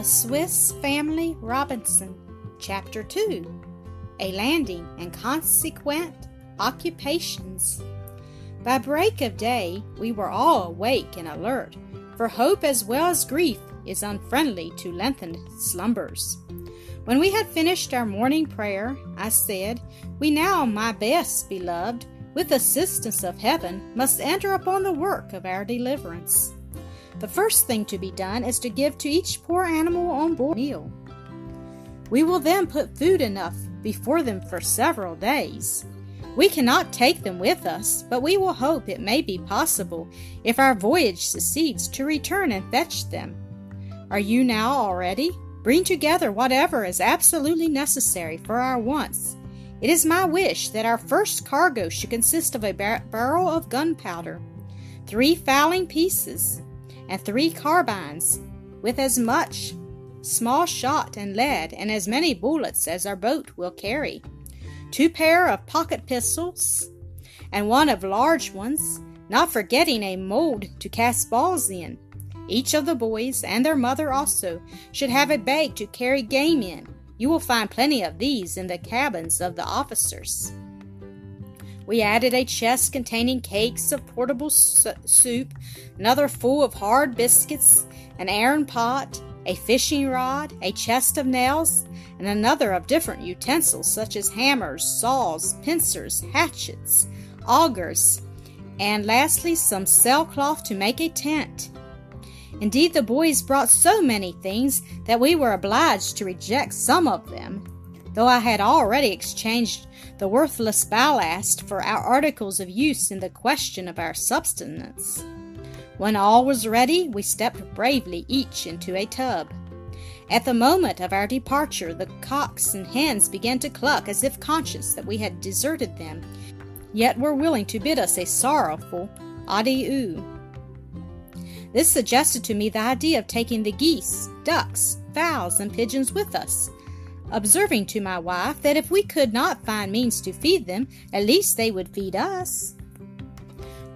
The Swiss Family Robinson, Chapter 2 A Landing and Consequent Occupations. By break of day, we were all awake and alert, for hope as well as grief is unfriendly to lengthened slumbers. When we had finished our morning prayer, I said, We now, my best beloved, with assistance of heaven, must enter upon the work of our deliverance. The first thing to be done is to give to each poor animal on board a meal. We will then put food enough before them for several days. We cannot take them with us, but we will hope it may be possible, if our voyage succeeds, to return and fetch them. Are you now all ready? Bring together whatever is absolutely necessary for our wants. It is my wish that our first cargo should consist of a bar- barrel of gunpowder, three fowling pieces, and three carbines, with as much small shot and lead and as many bullets as our boat will carry, two pair of pocket pistols, and one of large ones, not forgetting a mold to cast balls in. Each of the boys, and their mother also, should have a bag to carry game in. You will find plenty of these in the cabins of the officers. We added a chest containing cakes of portable su- soup, another full of hard biscuits, an iron pot, a fishing rod, a chest of nails, and another of different utensils such as hammers, saws, pincers, hatchets, augers, and lastly some sailcloth to make a tent. Indeed, the boys brought so many things that we were obliged to reject some of them, though I had already exchanged the worthless ballast for our articles of use in the question of our subsistence. When all was ready, we stepped bravely each into a tub. At the moment of our departure, the cocks and hens began to cluck as if conscious that we had deserted them, yet were willing to bid us a sorrowful adieu. This suggested to me the idea of taking the geese, ducks, fowls, and pigeons with us, observing to my wife that if we could not find means to feed them, at least they would feed us.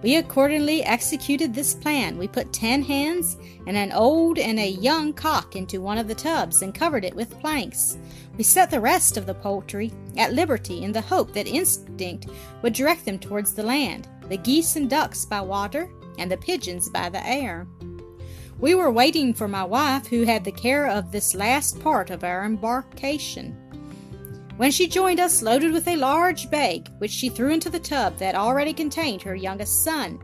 We accordingly executed this plan. We put ten hens and an old and a young cock into one of the tubs and covered it with planks. We set the rest of the poultry at liberty in the hope that instinct would direct them towards the land, the geese and ducks by water, and the pigeons by the air. We were waiting for my wife, who had the care of this last part of our embarkation. When she joined us, loaded with a large bag, which she threw into the tub that already contained her youngest son,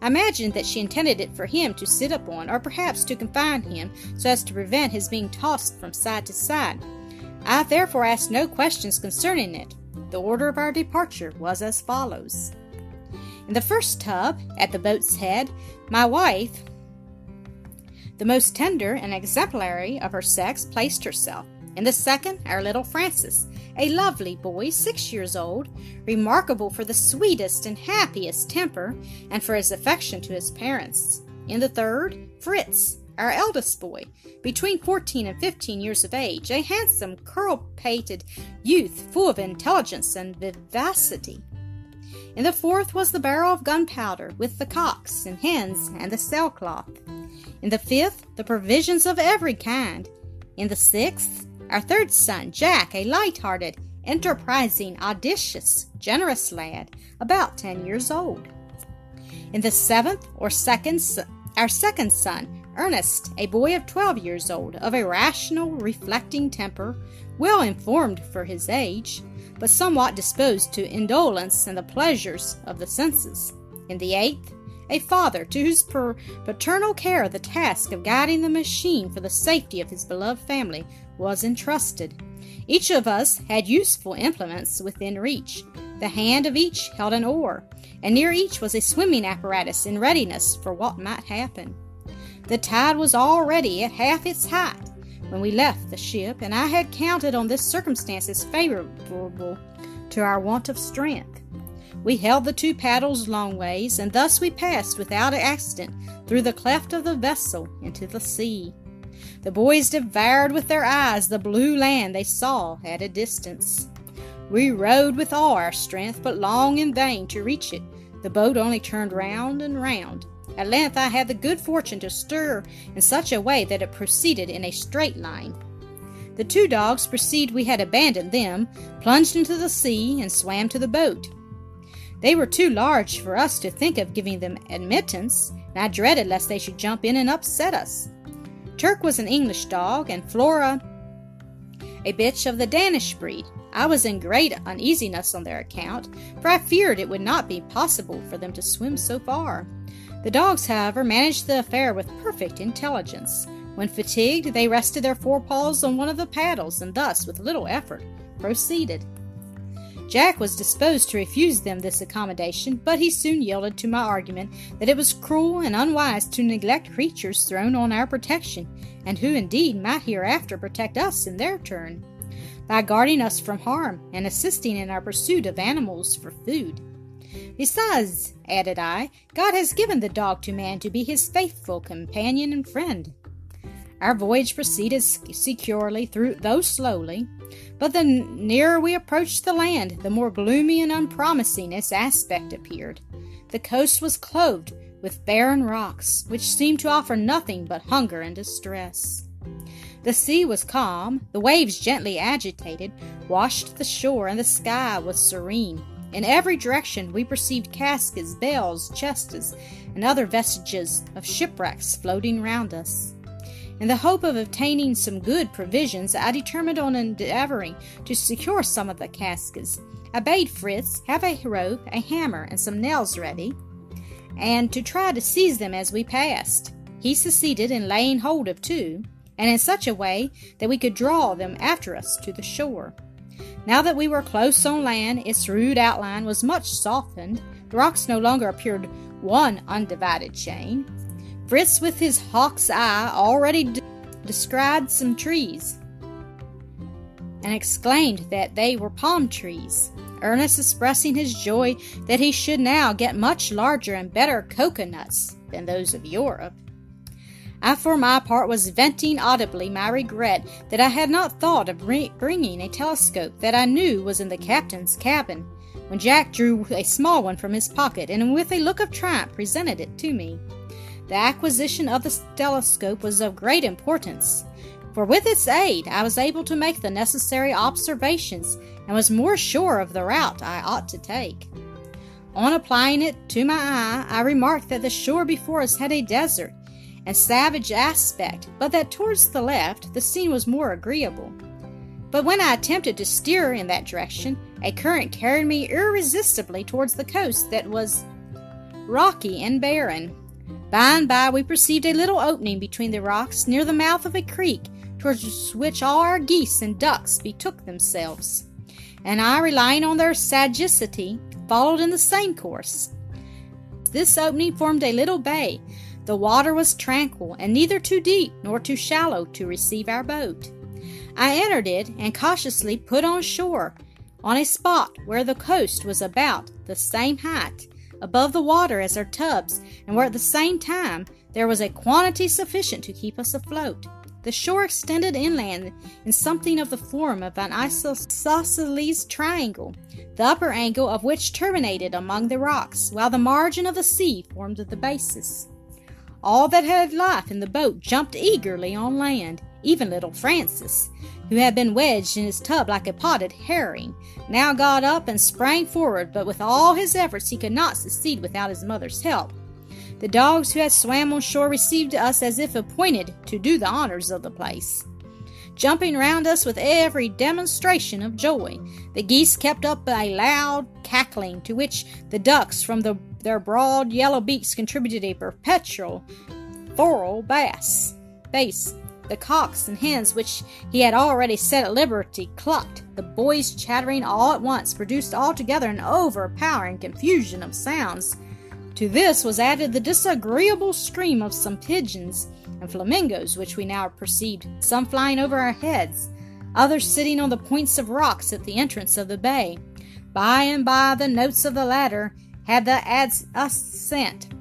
I imagined that she intended it for him to sit upon, or perhaps to confine him so as to prevent his being tossed from side to side. I therefore asked no questions concerning it. The order of our departure was as follows. In the first tub, at the boat's head, my wife, the most tender and exemplary of her sex, placed herself. In the second, our little Francis, a lovely boy, six years old, remarkable for the sweetest and happiest temper, and for his affection to his parents. In the third, Fritz, our eldest boy, between fourteen and fifteen years of age, a handsome, curl pated youth full of intelligence and vivacity. In the fourth was the barrel of gunpowder, with the cocks and hens and the sailcloth. In the fifth, the provisions of every kind. In the sixth, our third son, Jack, a light-hearted, enterprising, audacious, generous lad, about ten years old. In the seventh or second, our second son, Ernest, a boy of twelve years old, of a rational, reflecting temper, well informed for his age, but somewhat disposed to indolence and the pleasures of the senses. In the eighth, a father to whose paternal care the task of guiding the machine for the safety of his beloved family was entrusted. Each of us had useful implements within reach. The hand of each held an oar, and near each was a swimming apparatus in readiness for what might happen. The tide was already at half its height when we left the ship, and I had counted on this circumstance as favorable to our want of strength. We held the two paddles long ways, and thus we passed without accident through the cleft of the vessel into the sea. The boys devoured with their eyes the blue land they saw at a distance. We rowed with all our strength, but long in vain to reach it. The boat only turned round and round. At length I had the good fortune to stir in such a way that it proceeded in a straight line. The two dogs perceived we had abandoned them, plunged into the sea, and swam to the boat. They were too large for us to think of giving them admittance, and I dreaded lest they should jump in and upset us. Turk was an English dog, and Flora a bitch of the Danish breed. I was in great uneasiness on their account, for I feared it would not be possible for them to swim so far. The dogs, however, managed the affair with perfect intelligence. When fatigued, they rested their forepaws on one of the paddles, and thus, with little effort, proceeded. Jack was disposed to refuse them this accommodation, but he soon yielded to my argument that it was cruel and unwise to neglect creatures thrown on our protection, and who indeed might hereafter protect us in their turn, by guarding us from harm and assisting in our pursuit of animals for food. Besides, added I, God has given the dog to man to be his faithful companion and friend. Our voyage proceeded securely, through, though slowly, but the nearer we approached the land, the more gloomy and unpromising its aspect appeared. The coast was clothed with barren rocks, which seemed to offer nothing but hunger and distress. The sea was calm, the waves gently agitated, washed the shore, and the sky was serene. In every direction we perceived caskets, bales, chests, and other vestiges of shipwrecks floating round us. In the hope of obtaining some good provisions, I determined on endeavoring to secure some of the caskets. I bade Fritz have a rope, a hammer, and some nails ready, and to try to seize them as we passed. He succeeded in laying hold of two, and in such a way that we could draw them after us to the shore. Now that we were close on land, its rude outline was much softened. The rocks no longer appeared one undivided chain, Fritz, with his hawk's eye, already d- descried some trees and exclaimed that they were palm trees. Ernest expressing his joy that he should now get much larger and better coconuts than those of Europe. I, for my part, was venting audibly my regret that I had not thought of bringing a telescope that I knew was in the captain's cabin, when Jack drew a small one from his pocket and with a look of triumph presented it to me. The acquisition of the telescope was of great importance, for with its aid I was able to make the necessary observations and was more sure of the route I ought to take. On applying it to my eye, I remarked that the shore before us had a desert and savage aspect, but that towards the left the scene was more agreeable. But when I attempted to steer in that direction, a current carried me irresistibly towards the coast that was rocky and barren. By and by, we perceived a little opening between the rocks near the mouth of a creek, towards which all our geese and ducks betook themselves, and I, relying on their sagacity, followed in the same course. This opening formed a little bay. The water was tranquil, and neither too deep nor too shallow to receive our boat. I entered it and cautiously put on shore on a spot where the coast was about the same height above the water as our tubs, and where at the same time there was a quantity sufficient to keep us afloat. The shore extended inland in something of the form of an isosceles triangle, the upper angle of which terminated among the rocks, while the margin of the sea formed the basis. All that had life in the boat jumped eagerly on land, even little Francis, who had been wedged in his tub like a potted herring, now got up and sprang forward, but with all his efforts he could not succeed without his mother's help. The dogs who had swam on shore received us as if appointed to do the honors of the place. Jumping round us with every demonstration of joy, the geese kept up a loud cackling, to which the ducks from the, their broad yellow beaks contributed a perpetual thorough bass. bass. The cocks and hens, which he had already set at liberty, clucked. The boys, chattering all at once, produced altogether an overpowering confusion of sounds. To this was added the disagreeable scream of some pigeons and flamingos, which we now perceived, some flying over our heads, others sitting on the points of rocks at the entrance of the bay. By and by, the notes of the latter had the accent uh,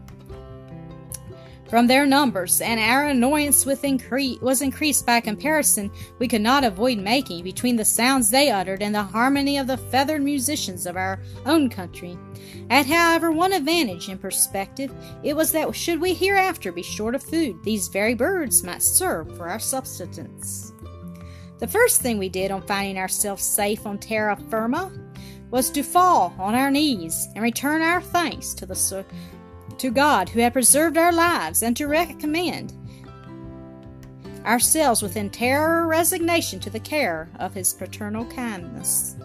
from their numbers, and our annoyance with incre- was increased by comparison we could not avoid making between the sounds they uttered and the harmony of the feathered musicians of our own country. At however one advantage in perspective, it was that should we hereafter be short of food, these very birds might serve for our subsistence. The first thing we did on finding ourselves safe on terra firma was to fall on our knees and return our thanks to the to God who had preserved our lives and to recommend ourselves with entire resignation to the care of his paternal kindness.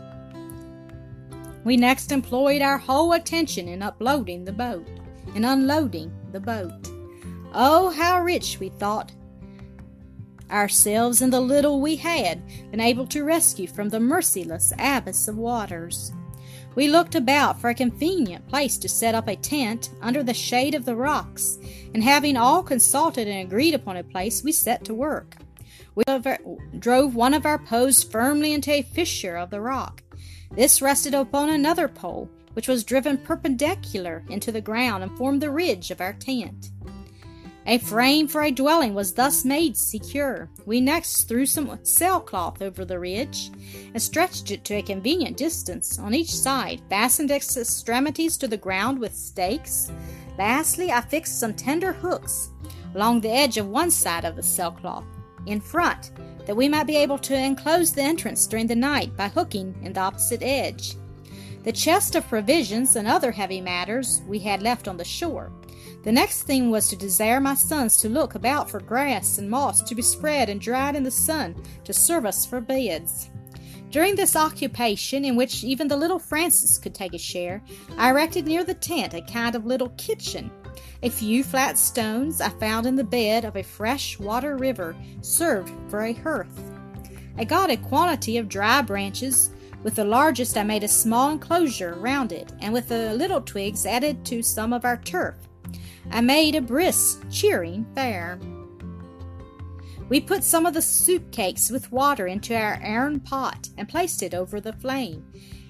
We next employed our whole attention in uploading the boat and unloading the boat. Oh, how rich we thought ourselves and the little we had been able to rescue from the merciless abyss of waters. We looked about for a convenient place to set up a tent under the shade of the rocks, and having all consulted and agreed upon a place, we set to work. We drove one of our poles firmly into a fissure of the rock. This rested upon another pole, which was driven perpendicular into the ground and formed the ridge of our tent. A frame for a dwelling was thus made secure. We next threw some sailcloth over the ridge and stretched it to a convenient distance on each side, fastened its extremities to the ground with stakes. Lastly, I fixed some tender hooks along the edge of one side of the sailcloth in front, that we might be able to enclose the entrance during the night by hooking in the opposite edge. The chest of provisions and other heavy matters we had left on the shore. The next thing was to desire my sons to look about for grass and moss to be spread and dried in the sun to serve us for beds. During this occupation, in which even the little Francis could take a share, I erected near the tent a kind of little kitchen. A few flat stones I found in the bed of a fresh water river served for a hearth. I got a quantity of dry branches. With the largest, I made a small enclosure round it, and with the little twigs added to some of our turf. I made a brisk, cheering fare. We put some of the soup cakes with water into our iron pot and placed it over the flame,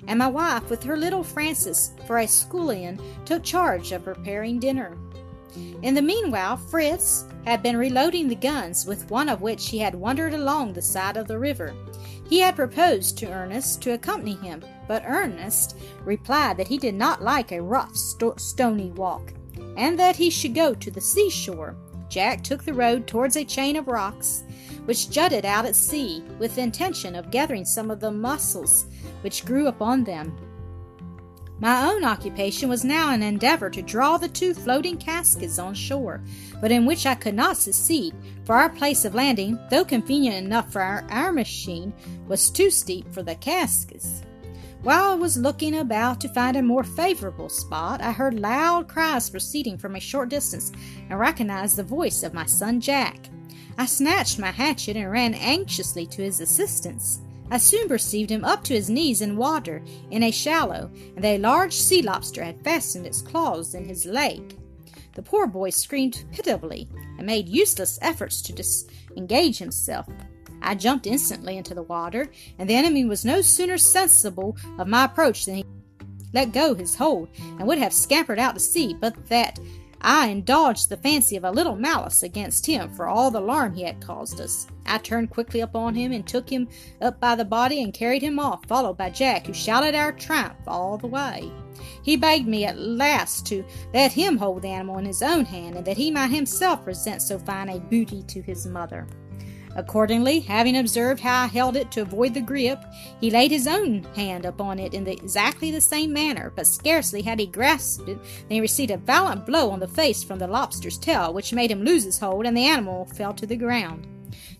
and my wife, with her little Francis for a scullion, took charge of preparing dinner. In the meanwhile, Fritz had been reloading the guns, with one of which he had wandered along the side of the river. He had proposed to Ernest to accompany him, but Ernest replied that he did not like a rough, sto- stony walk, and that he should go to the seashore. Jack took the road towards a chain of rocks which jutted out at sea, with the intention of gathering some of the mussels which grew upon them. My own occupation was now an endeavor to draw the two floating caskets on shore, but in which I could not succeed, for our place of landing, though convenient enough for our, our machine, was too steep for the caskets. While I was looking about to find a more favorable spot, I heard loud cries proceeding from a short distance and recognized the voice of my son Jack. I snatched my hatchet and ran anxiously to his assistance. I soon perceived him up to his knees in water in a shallow, and a large sea lobster had fastened its claws in his leg. The poor boy screamed pitiably and made useless efforts to disengage himself. I jumped instantly into the water, and the enemy was no sooner sensible of my approach than he let go his hold and would have scampered out to sea, but that I indulged the fancy of a little malice against him for all the alarm he had caused us. I turned quickly upon him and took him up by the body and carried him off, followed by Jack, who shouted our triumph all the way. He begged me at last to let him hold the animal in his own hand, and that he might himself present so fine a booty to his mother. Accordingly, having observed how I held it to avoid the grip, he laid his own hand upon it in exactly the same manner, but scarcely had he grasped it than he received a violent blow on the face from the lobster's tail, which made him lose his hold, and the animal fell to the ground.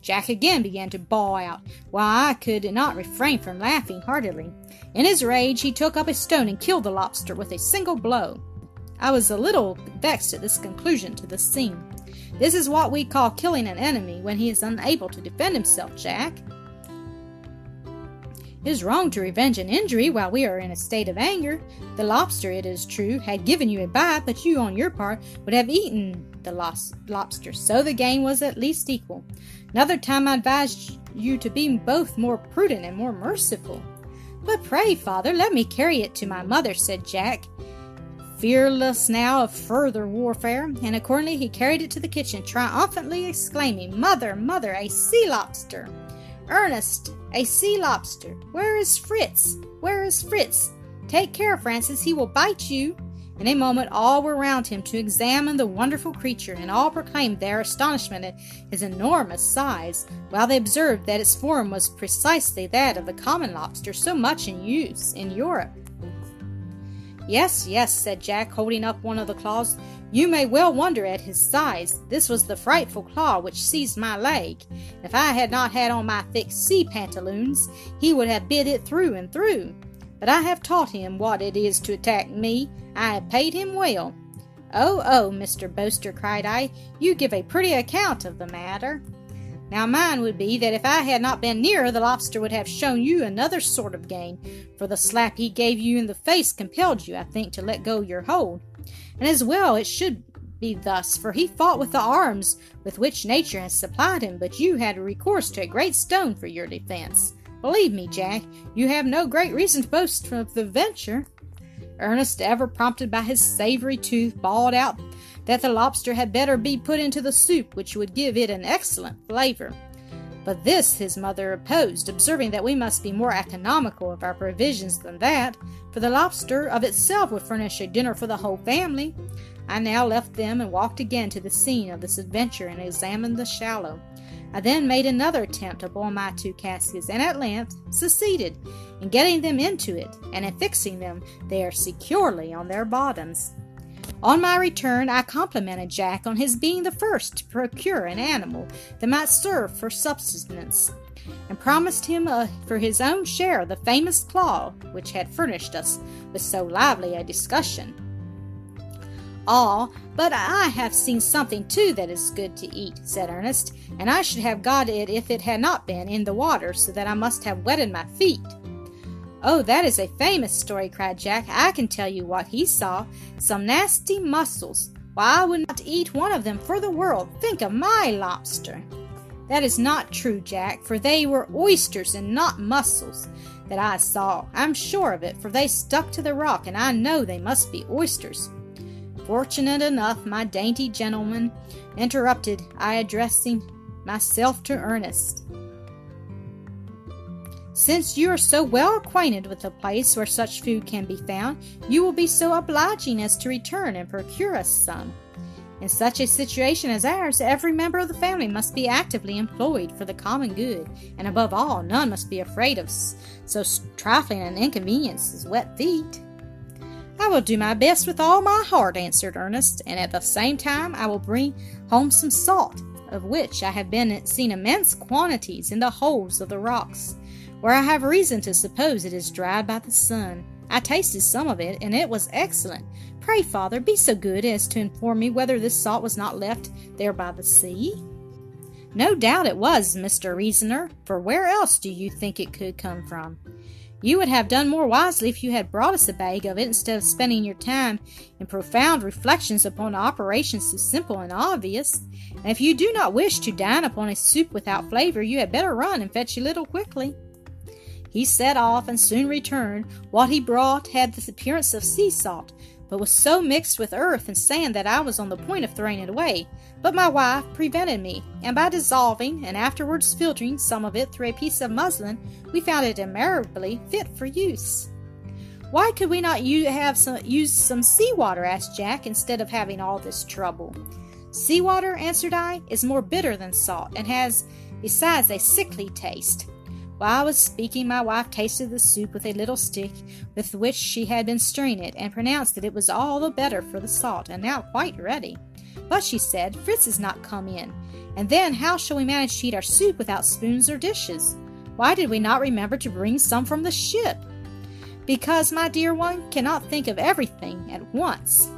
Jack again began to bawl out, while I could not refrain from laughing heartily. In his rage, he took up a stone and killed the lobster with a single blow. I was a little vexed at this conclusion to the scene. This is what we call killing an enemy when he is unable to defend himself, Jack. It is wrong to revenge an injury while we are in a state of anger. The lobster, it is true, had given you a bite, but you, on your part, would have eaten the lobster, so the game was at least equal. Another time I advise you to be both more prudent and more merciful. But pray, father, let me carry it to my mother, said Jack fearless now of further warfare, and accordingly he carried it to the kitchen, triumphantly exclaiming, Mother, mother, a sea lobster! Ernest, a sea lobster! Where is Fritz? Where is Fritz? Take care, Francis, he will bite you! In a moment all were round him to examine the wonderful creature, and all proclaimed their astonishment at his enormous size, while they observed that its form was precisely that of the common lobster so much in use in Europe. Yes, yes, said Jack, holding up one of the claws. You may well wonder at his size. This was the frightful claw which seized my leg. If I had not had on my thick sea pantaloons, he would have bit it through and through. But I have taught him what it is to attack me. I have paid him well. Oh, oh, Mr. Boaster, cried I, you give a pretty account of the matter. Now, mine would be that if I had not been nearer, the lobster would have shown you another sort of game, for the slap he gave you in the face compelled you, I think, to let go your hold. And as well it should be thus, for he fought with the arms with which nature has supplied him, but you had recourse to a great stone for your defense. Believe me, Jack, you have no great reason to boast of the venture. Ernest, ever prompted by his savory tooth, bawled out that the lobster had better be put into the soup, which would give it an excellent flavor. But this his mother opposed, observing that we must be more economical of our provisions than that, for the lobster of itself would furnish a dinner for the whole family. I now left them and walked again to the scene of this adventure and examined the shallow. I then made another attempt to boil my two caskets, and at length succeeded in getting them into it, and in fixing them there securely on their bottoms. On my return, I complimented Jack on his being the first to procure an animal that might serve for subsistence, and promised him uh, for his own share the famous claw which had furnished us with so lively a discussion. Ah, but I have seen something too that is good to eat, said Ernest, and I should have got it if it had not been in the water, so that I must have wetted my feet. Oh, that is a famous story, cried Jack. I can tell you what he saw. Some nasty mussels. Why, I would not eat one of them for the world. Think of my lobster. That is not true, Jack, for they were oysters and not mussels that I saw. I'm sure of it, for they stuck to the rock, and I know they must be oysters. Fortunate enough, my dainty gentleman, interrupted I, addressing myself to Ernest. Since you are so well acquainted with the place where such food can be found, you will be so obliging as to return and procure us some. In such a situation as ours, every member of the family must be actively employed for the common good, and above all, none must be afraid of so trifling an inconvenience as wet feet. I will do my best with all my heart, answered Ernest, and at the same time I will bring home some salt, of which I have been seen immense quantities in the holes of the rocks where I have reason to suppose it is dried by the sun. I tasted some of it, and it was excellent. Pray, father, be so good as to inform me whether this salt was not left there by the sea. No doubt it was, Mr. Reasoner, for where else do you think it could come from? You would have done more wisely if you had brought us a bag of it instead of spending your time in profound reflections upon operations so simple and obvious. And if you do not wish to dine upon a soup without flavor, you had better run and fetch a little quickly. He set off and soon returned. What he brought had the appearance of sea salt, but was so mixed with earth and sand that I was on the point of throwing it away. But my wife prevented me, and by dissolving and afterwards filtering some of it through a piece of muslin, we found it admirably fit for use. Why could we not have some, use some seawater? asked Jack, instead of having all this trouble. Seawater, answered I, is more bitter than salt, and has, besides, a sickly taste. While I was speaking, my wife tasted the soup with a little stick with which she had been stirring it, and pronounced that it was all the better for the salt, and now quite ready. But she said, Fritz has not come in, and then how shall we manage to eat our soup without spoons or dishes? Why did we not remember to bring some from the ship? Because, my dear one, cannot think of everything at once.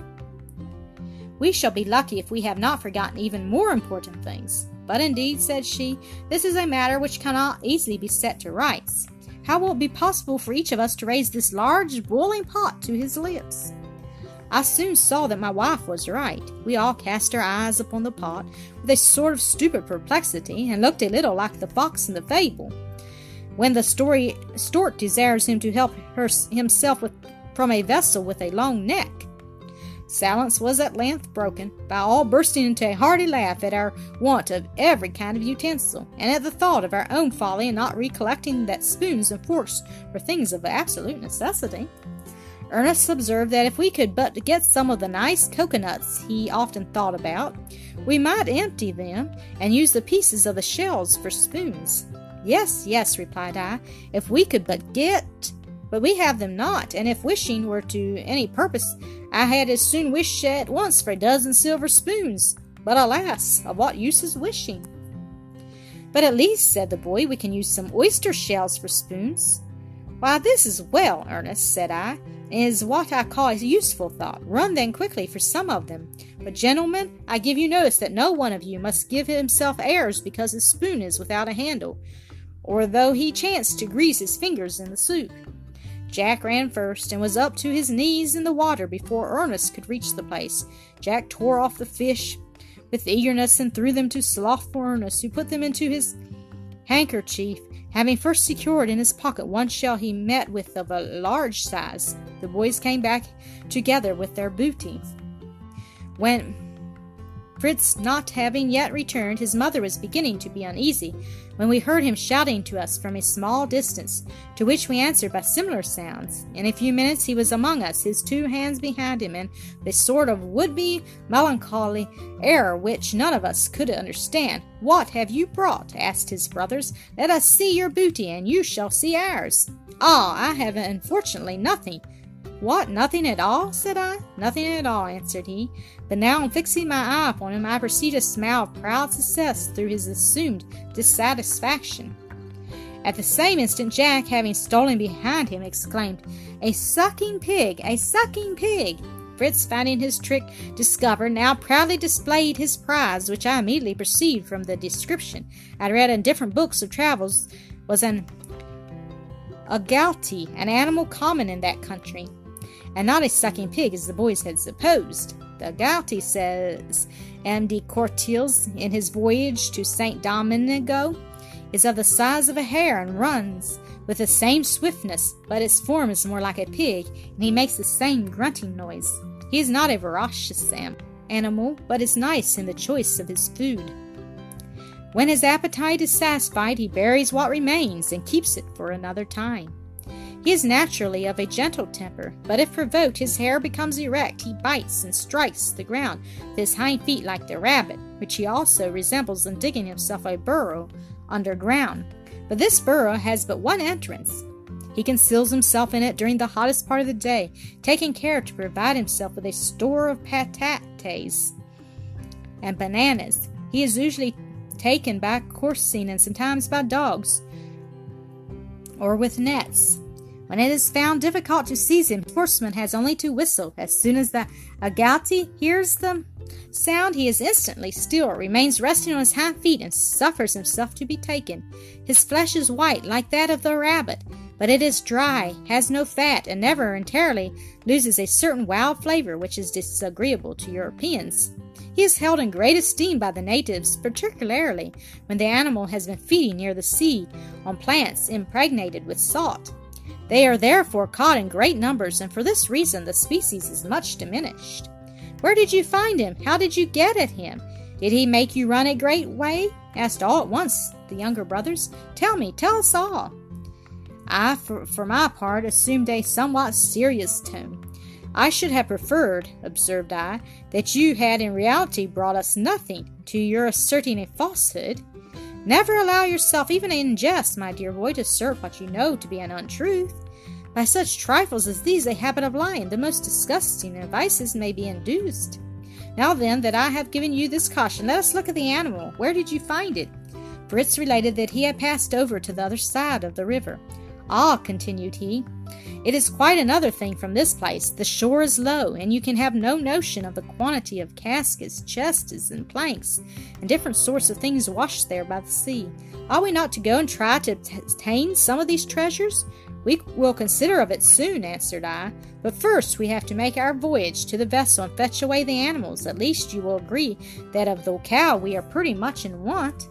We shall be lucky if we have not forgotten even more important things. But indeed, said she, this is a matter which cannot easily be set to rights. How will it be possible for each of us to raise this large boiling pot to his lips? I soon saw that my wife was right. We all cast our eyes upon the pot with a sort of stupid perplexity, and looked a little like the fox in the fable, when the story stork desires him to help her, himself with, from a vessel with a long neck. Silence was at length broken by all bursting into a hearty laugh at our want of every kind of utensil, and at the thought of our own folly in not recollecting that spoons and forks were things of absolute necessity. Ernest observed that if we could but get some of the nice cocoanuts he often thought about, we might empty them and use the pieces of the shells for spoons. Yes, yes, replied I, if we could but get but we have them not, and if wishing were to any purpose, I had as soon wish at once for a dozen silver spoons. But alas, of what use is wishing? But at least, said the boy, we can use some oyster shells for spoons. Why, this is well, Ernest, said I, is what I call a useful thought. Run then quickly for some of them. But, gentlemen, I give you notice that no one of you must give himself airs because his spoon is without a handle, or though he chance to grease his fingers in the soup. Jack ran first and was up to his knees in the water before Ernest could reach the place. Jack tore off the fish with eagerness and threw them to slothful Ernest, who put them into his handkerchief, having first secured in his pocket one shell he met with of a large size. The boys came back together with their booty. When Fritz not having yet returned, his mother was beginning to be uneasy, when we heard him shouting to us from a small distance, to which we answered by similar sounds. In a few minutes he was among us, his two hands behind him, and a sort of would-be melancholy air which none of us could understand. What have you brought? asked his brothers. Let us see your booty, and you shall see ours. Ah, I have unfortunately nothing. What, nothing at all? said I. Nothing at all, answered he. But now, on fixing my eye upon him, I perceived a smile of proud success through his assumed dissatisfaction. At the same instant, Jack, having stolen behind him, exclaimed, A sucking pig! A sucking pig! Fritz, finding his trick discovered, now proudly displayed his prize, which I immediately perceived from the description I read in different books of travels was an agouti, an animal common in that country and not a sucking pig as the boys had supposed. The agouti says M. de Courtils in his voyage to St. Domingo is of the size of a hare and runs with the same swiftness, but its form is more like a pig, and he makes the same grunting noise. He is not a voracious animal, but is nice in the choice of his food. When his appetite is satisfied, he buries what remains and keeps it for another time. He is naturally of a gentle temper, but if provoked, his hair becomes erect. He bites and strikes the ground with his hind feet like the rabbit, which he also resembles in digging himself a burrow underground. But this burrow has but one entrance. He conceals himself in it during the hottest part of the day, taking care to provide himself with a store of patates and bananas. He is usually taken by coursing and sometimes by dogs or with nets. When it is found difficult to seize him, the horseman has only to whistle. As soon as the agouti hears the sound, he is instantly still, remains resting on his hind feet, and suffers himself to be taken. His flesh is white, like that of the rabbit, but it is dry, has no fat, and never entirely loses a certain wild flavor which is disagreeable to Europeans. He is held in great esteem by the natives, particularly when the animal has been feeding near the sea on plants impregnated with salt. They are therefore caught in great numbers, and for this reason the species is much diminished. Where did you find him? How did you get at him? Did he make you run a great way? asked all at once the younger brothers. Tell me, tell us all. I, for, for my part, assumed a somewhat serious tone. I should have preferred, observed I, that you had in reality brought us nothing to your asserting a falsehood. Never allow yourself, even in jest, my dear boy, to assert what you know to be an untruth. By such trifles as these, a habit of lying, the most disgusting of vices, may be induced. Now then, that I have given you this caution, let us look at the animal. Where did you find it? Fritz related that he had passed over to the other side of the river. Ah, continued he, it is quite another thing from this place. The shore is low, and you can have no notion of the quantity of caskets, chests, and planks, and different sorts of things washed there by the sea. Are we not to go and try to obtain some of these treasures? We will consider of it soon, answered I. But first we have to make our voyage to the vessel and fetch away the animals. At least you will agree that of the cow we are pretty much in want.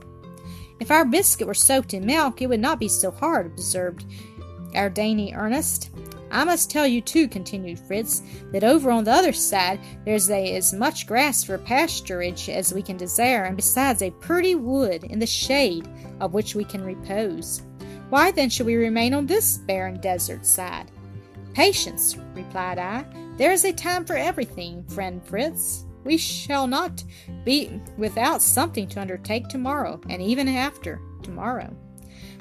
If our biscuit were soaked in milk, it would not be so hard, observed our dainty Ernest. I must tell you, too, continued Fritz, that over on the other side there's a, as much grass for pasturage as we can desire, and besides a pretty wood in the shade of which we can repose. Why then should we remain on this barren desert side? Patience, replied I. There is a time for everything, friend Fritz. We shall not be without something to undertake tomorrow, and even after tomorrow.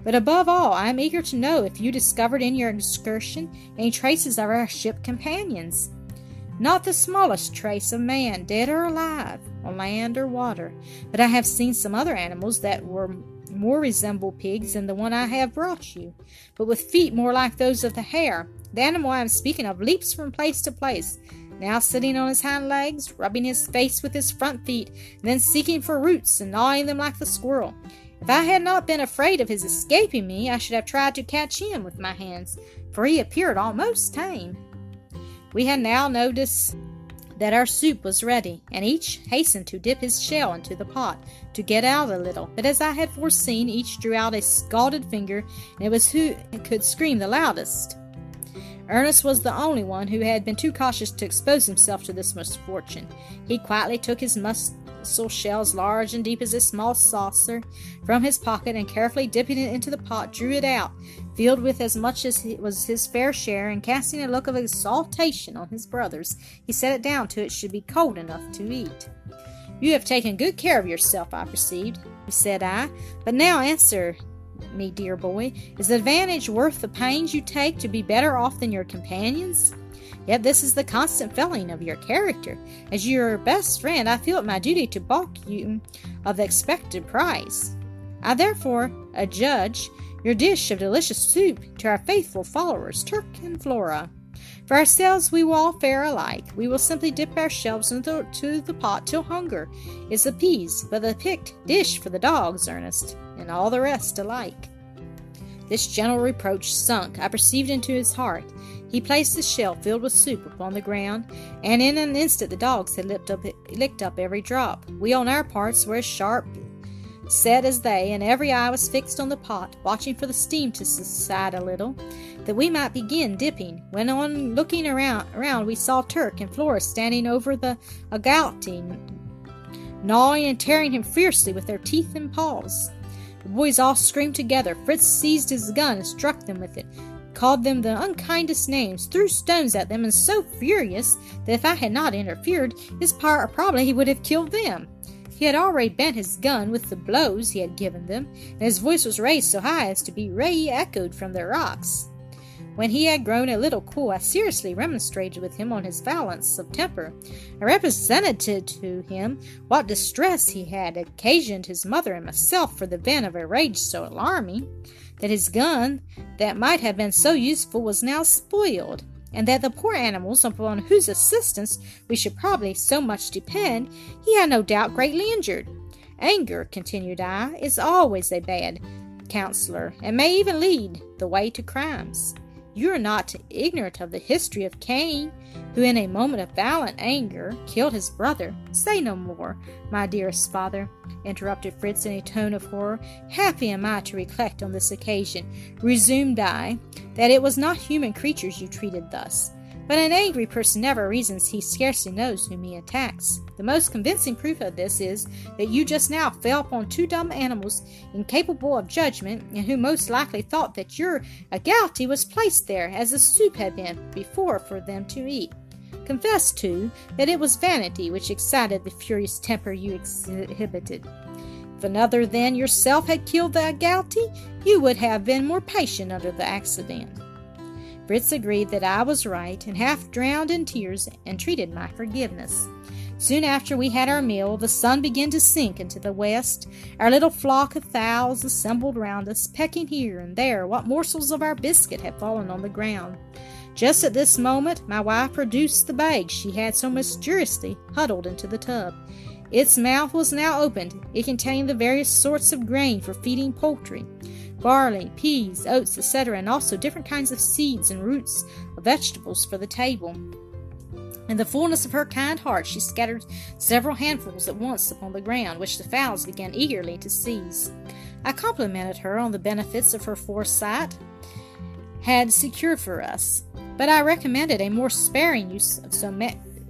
But above all, I am eager to know if you discovered in your excursion any traces of our ship companions. Not the smallest trace of man, dead or alive, on land or water, but I have seen some other animals that were more resemble pigs than the one I have brought you, but with feet more like those of the hare. The animal I am speaking of leaps from place to place, now sitting on his hind legs, rubbing his face with his front feet, then seeking for roots and gnawing them like the squirrel. If I had not been afraid of his escaping me, I should have tried to catch him with my hands, for he appeared almost tame. We had now noticed that our soup was ready, and each hastened to dip his shell into the pot to get out a little. But as I had foreseen, each drew out a scalded finger, and it was who could scream the loudest. Ernest was the only one who had been too cautious to expose himself to this misfortune. He quietly took his mus- mussel shells large and deep as a small saucer from his pocket and carefully dipping it into the pot drew it out, filled with as much as was his fair share, and casting a look of exultation on his brothers, he set it down till it should be cold enough to eat. You have taken good care of yourself, I perceived, said I. But now answer me, dear boy, is advantage worth the pains you take to be better off than your companions? Yet this is the constant failing of your character. As your best friend, I feel it my duty to balk you of the expected prize. I therefore adjudge your dish of delicious soup to our faithful followers, Turk and Flora. For ourselves, we will all fare alike. We will simply dip our shells into the pot till hunger is appeased, but the picked dish for the dogs, Ernest, and all the rest alike. This gentle reproach sunk, I perceived, into his heart. He placed the shell filled with soup upon the ground, and in an instant the dogs had licked up, licked up every drop. We on our parts were as sharp set as they, and every eye was fixed on the pot, watching for the steam to subside a little, that we might begin dipping. When on looking around, around we saw Turk and Flora standing over the agouti, gnawing and tearing him fiercely with their teeth and paws. The boys all screamed together. Fritz seized his gun and struck them with it, called them the unkindest names, threw stones at them, and so furious that if I had not interfered, his power probably he would have killed them. He had already bent his gun with the blows he had given them, and his voice was raised so high as to be re echoed from the rocks. When he had grown a little cool, I seriously remonstrated with him on his violence of temper. I represented to him what distress he had occasioned his mother and myself for the vent of a rage so alarming, that his gun, that might have been so useful, was now spoiled, and that the poor animals upon whose assistance we should probably so much depend, he had no doubt greatly injured. Anger, continued I, is always a bad counselor, and may even lead the way to crimes. You are not ignorant of the history of Cain, who in a moment of violent anger killed his brother. Say no more, my dearest father, interrupted Fritz in a tone of horror. Happy am I to recollect on this occasion, resumed I, that it was not human creatures you treated thus. But an angry person never reasons he scarcely knows whom he attacks. The most convincing proof of this is that you just now fell upon two dumb animals incapable of judgment, and who most likely thought that your agouti was placed there, as the soup had been before for them to eat. Confess, too, that it was vanity which excited the furious temper you exhibited. If another than yourself had killed the agouti, you would have been more patient under the accident. Fritz agreed that I was right, and half drowned in tears, entreated my forgiveness. Soon after we had our meal, the sun began to sink into the west. Our little flock of fowls assembled round us, pecking here and there what morsels of our biscuit had fallen on the ground. Just at this moment, my wife produced the bag she had so mysteriously huddled into the tub. Its mouth was now opened. It contained the various sorts of grain for feeding poultry barley, peas, oats, etc., and also different kinds of seeds and roots of vegetables for the table. In the fullness of her kind heart, she scattered several handfuls at once upon the ground, which the fowls began eagerly to seize. I complimented her on the benefits of her foresight had secured for us. but I recommended a more sparing use of so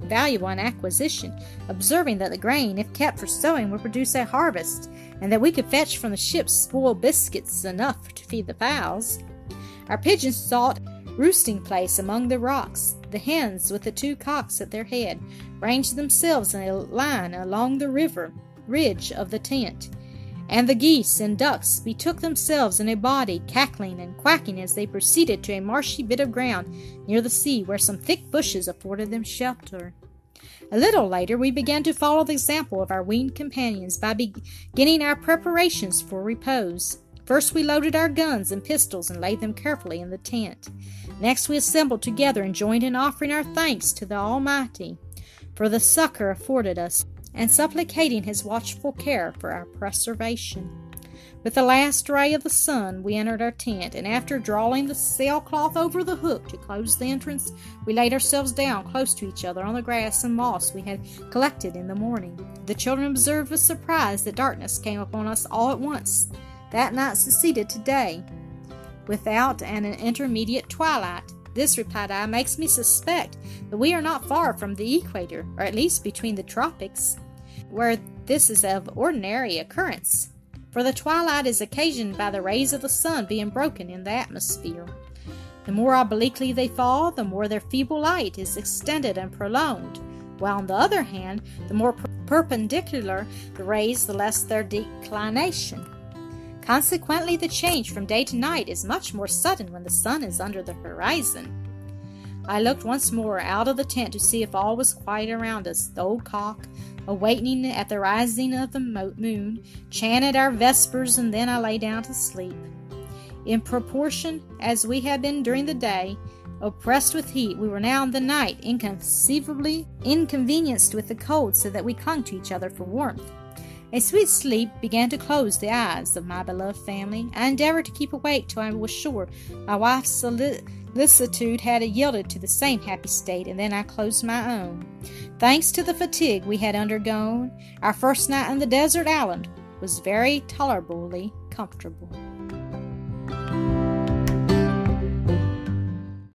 valuable an acquisition, observing that the grain, if kept for sowing, would produce a harvest, and that we could fetch from the ships spoiled biscuits enough to feed the fowls. Our pigeons sought roosting place among the rocks. The hens, with the two cocks at their head, ranged themselves in a line along the river ridge of the tent, and the geese and ducks betook themselves in a body, cackling and quacking as they proceeded to a marshy bit of ground near the sea where some thick bushes afforded them shelter. A little later, we began to follow the example of our weaned companions by beginning our preparations for repose. First, we loaded our guns and pistols and laid them carefully in the tent. Next, we assembled together and joined in offering our thanks to the Almighty for the succor afforded us and supplicating his watchful care for our preservation. With the last ray of the sun, we entered our tent, and after drawing the sailcloth over the hook to close the entrance, we laid ourselves down close to each other on the grass and moss we had collected in the morning. The children observed with surprise that darkness came upon us all at once. That night succeeded to day, without an intermediate twilight. This, replied I, makes me suspect that we are not far from the equator, or at least between the tropics where this is of ordinary occurrence, for the twilight is occasioned by the rays of the sun being broken in the atmosphere. The more obliquely they fall, the more their feeble light is extended and prolonged, while on the other hand, the more per- perpendicular the rays, the less their declination. Consequently, the change from day to night is much more sudden when the sun is under the horizon. I looked once more out of the tent to see if all was quiet around us. The old cock, awakening at the rising of the moon, chanted our vespers, and then I lay down to sleep. In proportion as we had been during the day, oppressed with heat, we were now in the night inconceivably inconvenienced with the cold, so that we clung to each other for warmth. A sweet sleep began to close the eyes of my beloved family. I endeavored to keep awake till I was sure my wife's solicitude had yielded to the same happy state, and then I closed my own. Thanks to the fatigue we had undergone, our first night on the desert island was very tolerably comfortable.